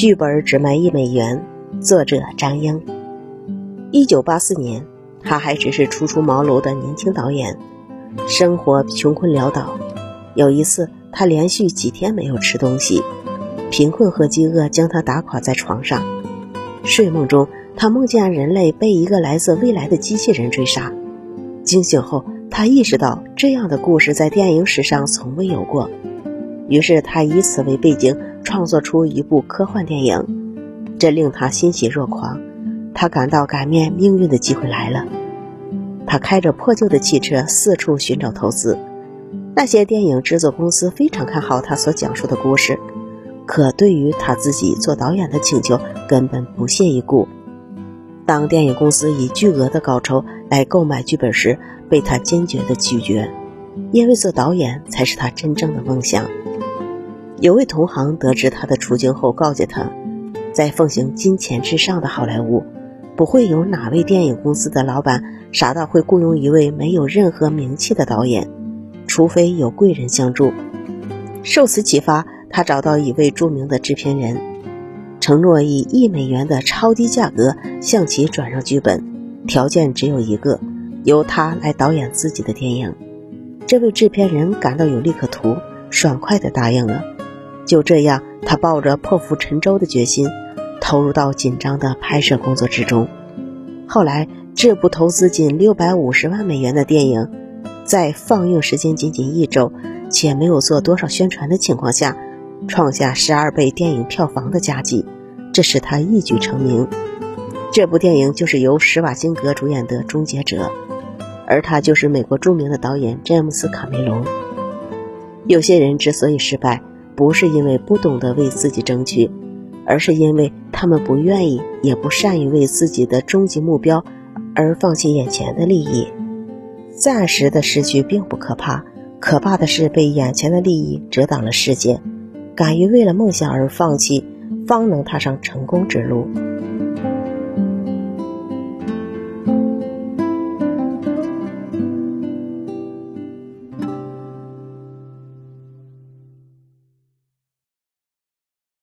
剧本只卖一美元，作者张英。一九八四年，他还只是初出茅庐的年轻导演，生活穷困潦倒。有一次，他连续几天没有吃东西，贫困和饥饿将他打垮在床上。睡梦中，他梦见人类被一个来自未来的机器人追杀。惊醒后，他意识到这样的故事在电影史上从未有过。于是，他以此为背景，创作出一部科幻电影，这令他欣喜若狂。他感到改变命运的机会来了。他开着破旧的汽车四处寻找投资。那些电影制作公司非常看好他所讲述的故事，可对于他自己做导演的请求根本不屑一顾。当电影公司以巨额的稿酬来购买剧本时，被他坚决地拒绝，因为做导演才是他真正的梦想。有位同行得知他的处境后，告诫他，在奉行金钱至上的好莱坞。不会有哪位电影公司的老板傻到会雇佣一位没有任何名气的导演，除非有贵人相助。受此启发，他找到一位著名的制片人，承诺以一美元的超低价格向其转让剧本，条件只有一个，由他来导演自己的电影。这位制片人感到有利可图，爽快地答应了。就这样，他抱着破釜沉舟的决心。投入到紧张的拍摄工作之中。后来，这部投资仅六百五十万美元的电影，在放映时间仅仅一周，且没有做多少宣传的情况下，创下十二倍电影票房的佳绩，这使他一举成名。这部电影就是由施瓦辛格主演的《终结者》，而他就是美国著名的导演詹姆斯·卡梅隆。有些人之所以失败，不是因为不懂得为自己争取。而是因为他们不愿意，也不善于为自己的终极目标而放弃眼前的利益。暂时的失去并不可怕，可怕的是被眼前的利益遮挡了视线。敢于为了梦想而放弃，方能踏上成功之路。